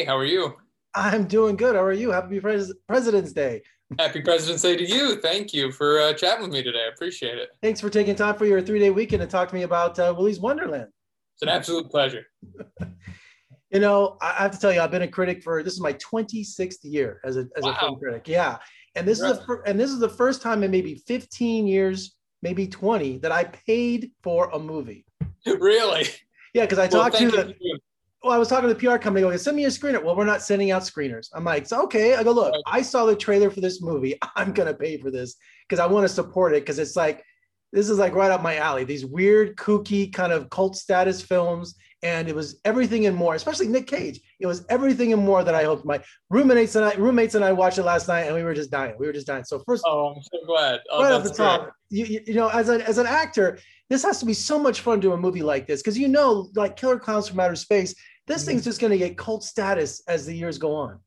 Hey, how are you? I'm doing good. How are you? Happy Pres- President's Day. Happy President's Day to you. Thank you for uh, chatting with me today. I appreciate it. Thanks for taking time for your three day weekend to talk to me about uh, Willy's Wonderland. It's an absolute pleasure. you know, I have to tell you, I've been a critic for this is my 26th year as a as Wow. a film critic. Yeah, and this is the and this is the first time in maybe 15 years, maybe 20, that I paid for a movie. really? Yeah, because I Well, talked to the you. Well, I was talking to the PR company going, send me a screener. Well, we're not sending out screeners. I'm like, so, okay. I go, look, I saw the trailer for this movie. I'm going to pay for this because I want to support it because it's like, this is like right up my alley. These weird, kooky kind of cult status films. And it was everything and more, especially Nick Cage. It was everything and more that I hoped. My roommates and I, roommates and I watched it last night, and we were just dying. We were just dying. So first, Oh, I'm so glad. Oh, right off the top, you, you, you know, as an as an actor, this has to be so much fun doing a movie like this because you know, like Killer Klowns from Outer Space, this thing's mm-hmm. just going to get cult status as the years go on.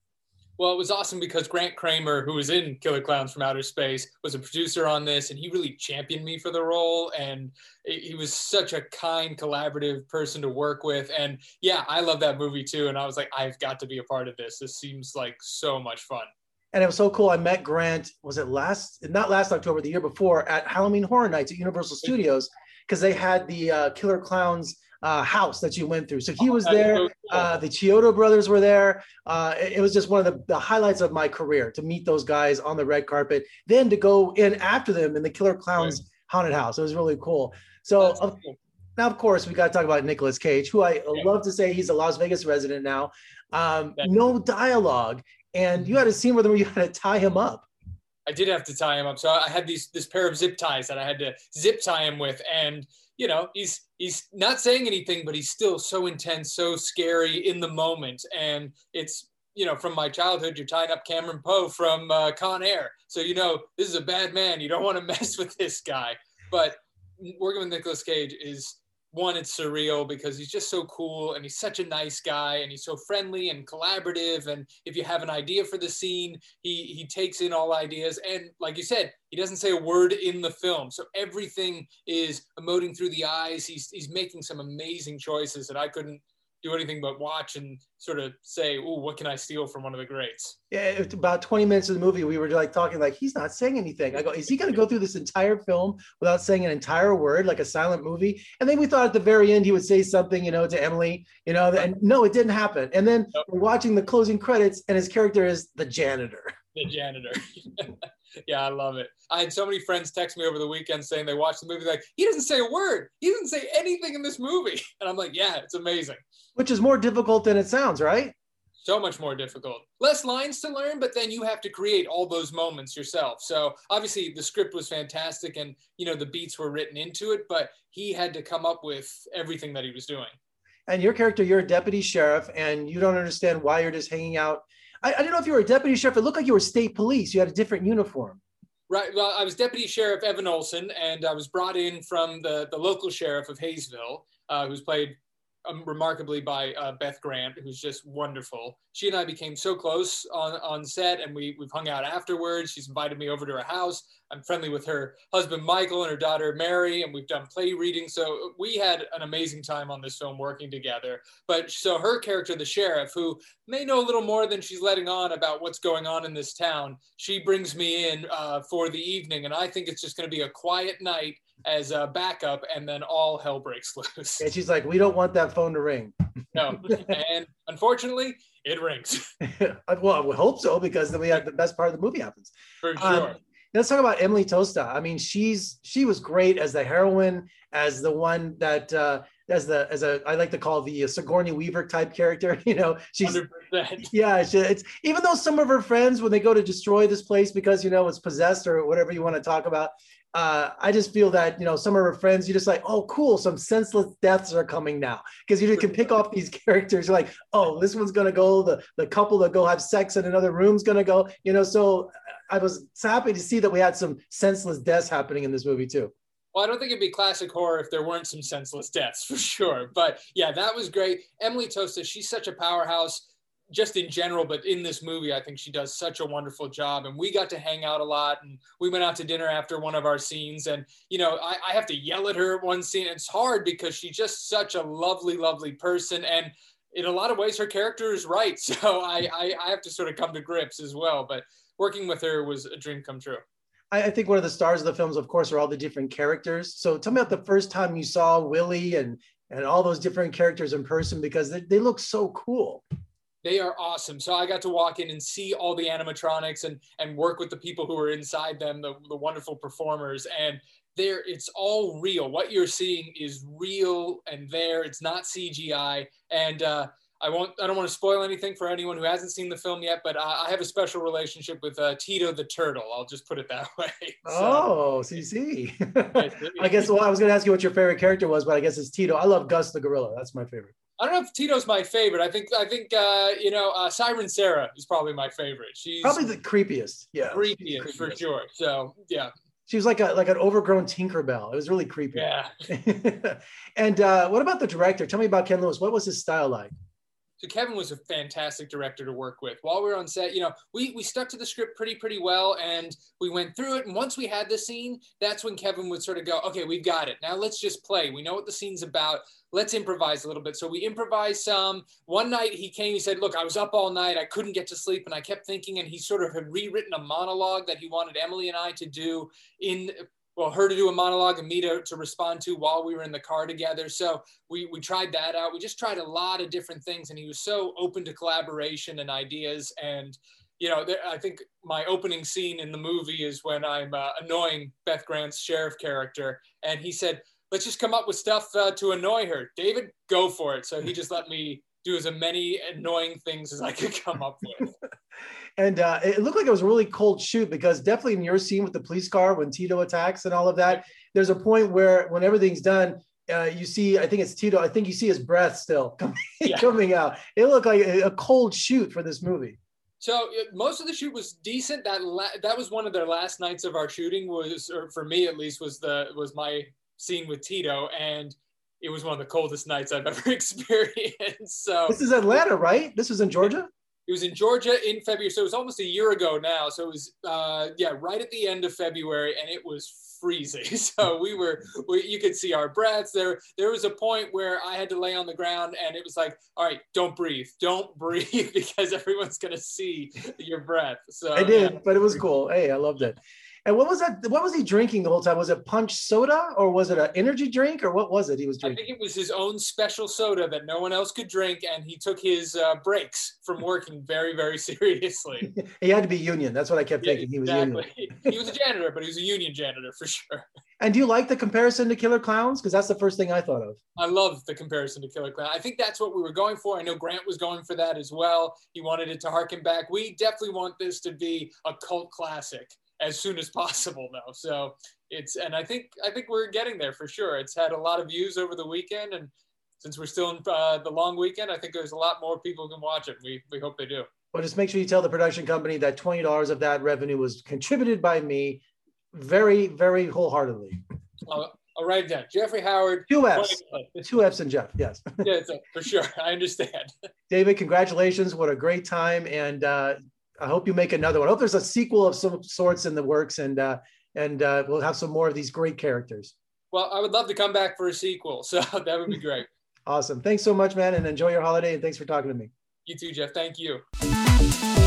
Well, it was awesome because Grant Cramer, who was in Killer Klowns from Outer Space, was a producer on this, and he really championed me for the role. And he was such a kind, collaborative person to work with. And yeah, I love that movie too. And I was like, I've got to be a part of this. This seems like so much fun. And it was so cool. I met Grant. Was it last? Not last October, the year before, at Halloween Horror Nights at Universal Studios because they had the uh, Killer Klowns uh, house that you went through. So he was there. Uh, the Chiodo brothers were there. Uh, it, it was just one of the, the highlights of my career to meet those guys on the red carpet, then to go in after them in the Killer Klowns haunted house. It was really cool. So of, cool. now, of course, we got to talk about Nicolas Cage, who I Yeah. love to say he's a Las Vegas resident now. Um, no dialogue, and you had a scene where you had to tie him up. I did have to tie him up. So I had these this pair of zip ties that I had to zip tie him with, and you know he's he's not saying anything, but he's still so intense, so scary in the moment, and it's you know from my childhood. You're tying up Cameron Poe from uh, Con Air, so you know this is a bad man. You don't want to mess with this guy. But working with Nicolas Cage is one, it's surreal because he's just so cool and he's such a nice guy and he's so friendly and collaborative. And if you have an idea for the scene, he he takes in all ideas. And like you said, he doesn't say a word in the film, so everything is emoting through the eyes. He's he's making some amazing choices that I couldn't do anything but watch and sort of say, "Oh, what can I steal from one of the greats?" Yeah, about 20 minutes of the movie, we were like talking, like, he's not saying anything. I go, is he going to go through this entire film without saying an entire word, like a silent movie? And then we thought at the very end he would say something, you know, to Emily, you know, and no, it didn't happen. And then Nope. we're watching the closing credits, and his character is the janitor. the janitor. yeah, I love it. I had so many friends text me over the weekend saying they watched the movie like he doesn't say a word. He doesn't say anything in this movie. And I'm like, yeah, it's amazing. which is more difficult than it sounds, right? So much more difficult. Less lines to learn, but then you have to create all those moments yourself. So obviously the script was fantastic and you know the beats were written into it, but he had to come up with everything that he was doing. And your character, you're a deputy sheriff, and you don't understand why you're just hanging out. I, I don't know if you were a deputy sheriff. It looked like you were state police. You had a different uniform. Right. Well, I was Deputy Sheriff Evan Olson, and I was brought in from the, the local sheriff of Hayesville, uh, who's played um, remarkably by uh, Beth Grant, who's just wonderful. She and I became so close on, on set, and we, we've hung out afterwards. She's invited me over to her house. I'm friendly with her husband, Michael, and her daughter, Mary, and we've done play reading. So we had an amazing time on this film working together. But so her character, the sheriff, who may know a little more than she's letting on about what's going on in this town, she brings me in uh, for the evening. And I think it's just going to be a quiet night as a backup, and then all hell breaks loose. And she's like, we don't want that phone to ring. no. And unfortunately, it rings well, I would hope so because then we have the best part of the movie happens. for Um, sure. let's talk about Emily Tosta. I mean, she's she was great as the heroine, as the one that uh, as the as a I like to call the Sigourney Weaver type character. You know, she's 100%. yeah, she, it's even though some of her friends when they go to destroy this place because you know it's possessed or whatever you want to talk about. Uh, I just feel that you know some of her friends, you just like, oh, cool, some senseless deaths are coming now because you can pick off these characters. You're like, oh, this one's gonna go. The the couple that go have sex in another room's gonna go. You know, so I was happy to see that we had some senseless deaths happening in this movie too. Well, I don't think it'd be classic horror if there weren't some senseless deaths for sure. But yeah, that was great. Emily Tosta, she's such a powerhouse just in general, but in this movie, I think she does such a wonderful job. And we got to hang out a lot and we went out to dinner after one of our scenes. And, you know, I, I have to yell at her at one scene. It's hard because she's just such a lovely, lovely person. And in a lot of ways, her character is right. So I, I, I have to sort of come to grips as well. But working with her was a dream come true. I, think one of the stars of the films, of course, are all the different characters. So tell me about the first time you saw Willy and and all those different characters in person because they, they look so cool. They are awesome. So I got to walk in and see all the animatronics and and work with the people who are inside them, the, the wonderful performers. And there, it's all real. What you're seeing is real and there. It's not CGI. And uh, I won't. I don't want to spoil anything for anyone who hasn't seen the film yet, but I, I have a special relationship with uh, Tito the turtle. I'll just put it that way. So, oh, CC. I guess. Well, I was going to ask you what your favorite character was, but I guess it's Tito. I love Gus the gorilla. That's my favorite. I don't know if Tito's my favorite. I think I think uh, you know uh, Siren Sarah is probably my favorite. She's probably the creepiest. Yeah, creepiest, creepiest. for sure. So yeah, she was like a like an overgrown Tinkerbell. It was really creepy. Yeah. and uh, what about the director? Tell me about Ken Lewis. What was his style like? So Kevin was a fantastic director to work with. While we were on set, you know, we we stuck to the script pretty pretty well, and we went through it. And once we had the scene, that's when Kevin would sort of go, "Okay, we've got it. Now let's just play. We know what the scene's about. Let's improvise a little bit." So we improvised some. One night he came. He said, "Look, I was up all night. I couldn't get to sleep, and I kept thinking." And he sort of had rewritten a monologue that he wanted Emily and I to do in well, her to do a monologue and me to, to respond to while we were in the car together. So we, we tried that out. We just tried a lot of different things. And he was so open to collaboration and ideas. And, you know, there, I think my opening scene in the movie is when I'm uh, annoying Beth Grant's sheriff character. And he said, let's just come up with stuff uh, to annoy her. David, go for it. So he just let me do as many annoying things as I could come up with. and uh, it looked like it was a really cold shoot because definitely in your scene with the police car when Tito attacks and all of that, there's a point where when everything's done, uh, you see, I think it's Tito. I think you see his breath still coming, yeah. coming out. It looked like a, a, cold shoot for this movie. So most of the shoot was decent. That la- that was one of their last nights of our shooting. Was, or for me at least, was the was my scene with Tito, and it was one of the coldest nights I've ever experienced. So this is Atlanta, right? This was in Georgia. It was in Georgia in February, so it was almost a year ago now. So it was, uh, yeah, right at the end of February, and it was freezing. So we were, we, you could see our breaths. There, there was a point where I had to lay on the ground, and it was like, all right, don't breathe, don't breathe, because everyone's gonna see your breath. So I did, yeah. but it was cool. Hey, I loved it. And what was that? What was he drinking the whole time? Was it punch soda or was it an energy drink or what was it he was drinking? I think it was his own special soda that no one else could drink, and he took his uh, breaks from working very, very seriously. he had to be union. That's what I kept yeah, thinking. He was exactly. union. he was a janitor, but he was a union janitor for sure. And do you like the comparison to Killer Klowns? Because that's the first thing I thought of. I love the comparison to Killer Klown. I think that's what we were going for. I know Grant was going for that as well. He wanted it to harken back. We definitely want this to be a cult classic as soon as possible though. So it's and I think I think we're getting there for sure. It's had a lot of views over the weekend, and since we're still in uh, the long weekend, I think there's a lot more people who can watch it. We we hope they do. Well, just make sure you tell the production company that twenty dollars of that revenue was contributed by me, very very wholeheartedly. Uh, I'll write it down. Jeffrey Howard. Two F's. Two F's and Jeff. Yes. yeah, for sure. I understand. David, congratulations. What a great time. And uh, I hope you make another one. I hope there's a sequel of some sorts in the works, and uh, and uh, we'll have some more of these great characters. Well, I would love to come back for a sequel, so that would be great. awesome. Thanks so much, man, and enjoy your holiday. And thanks for talking to me. You too, Jeff. Thank you.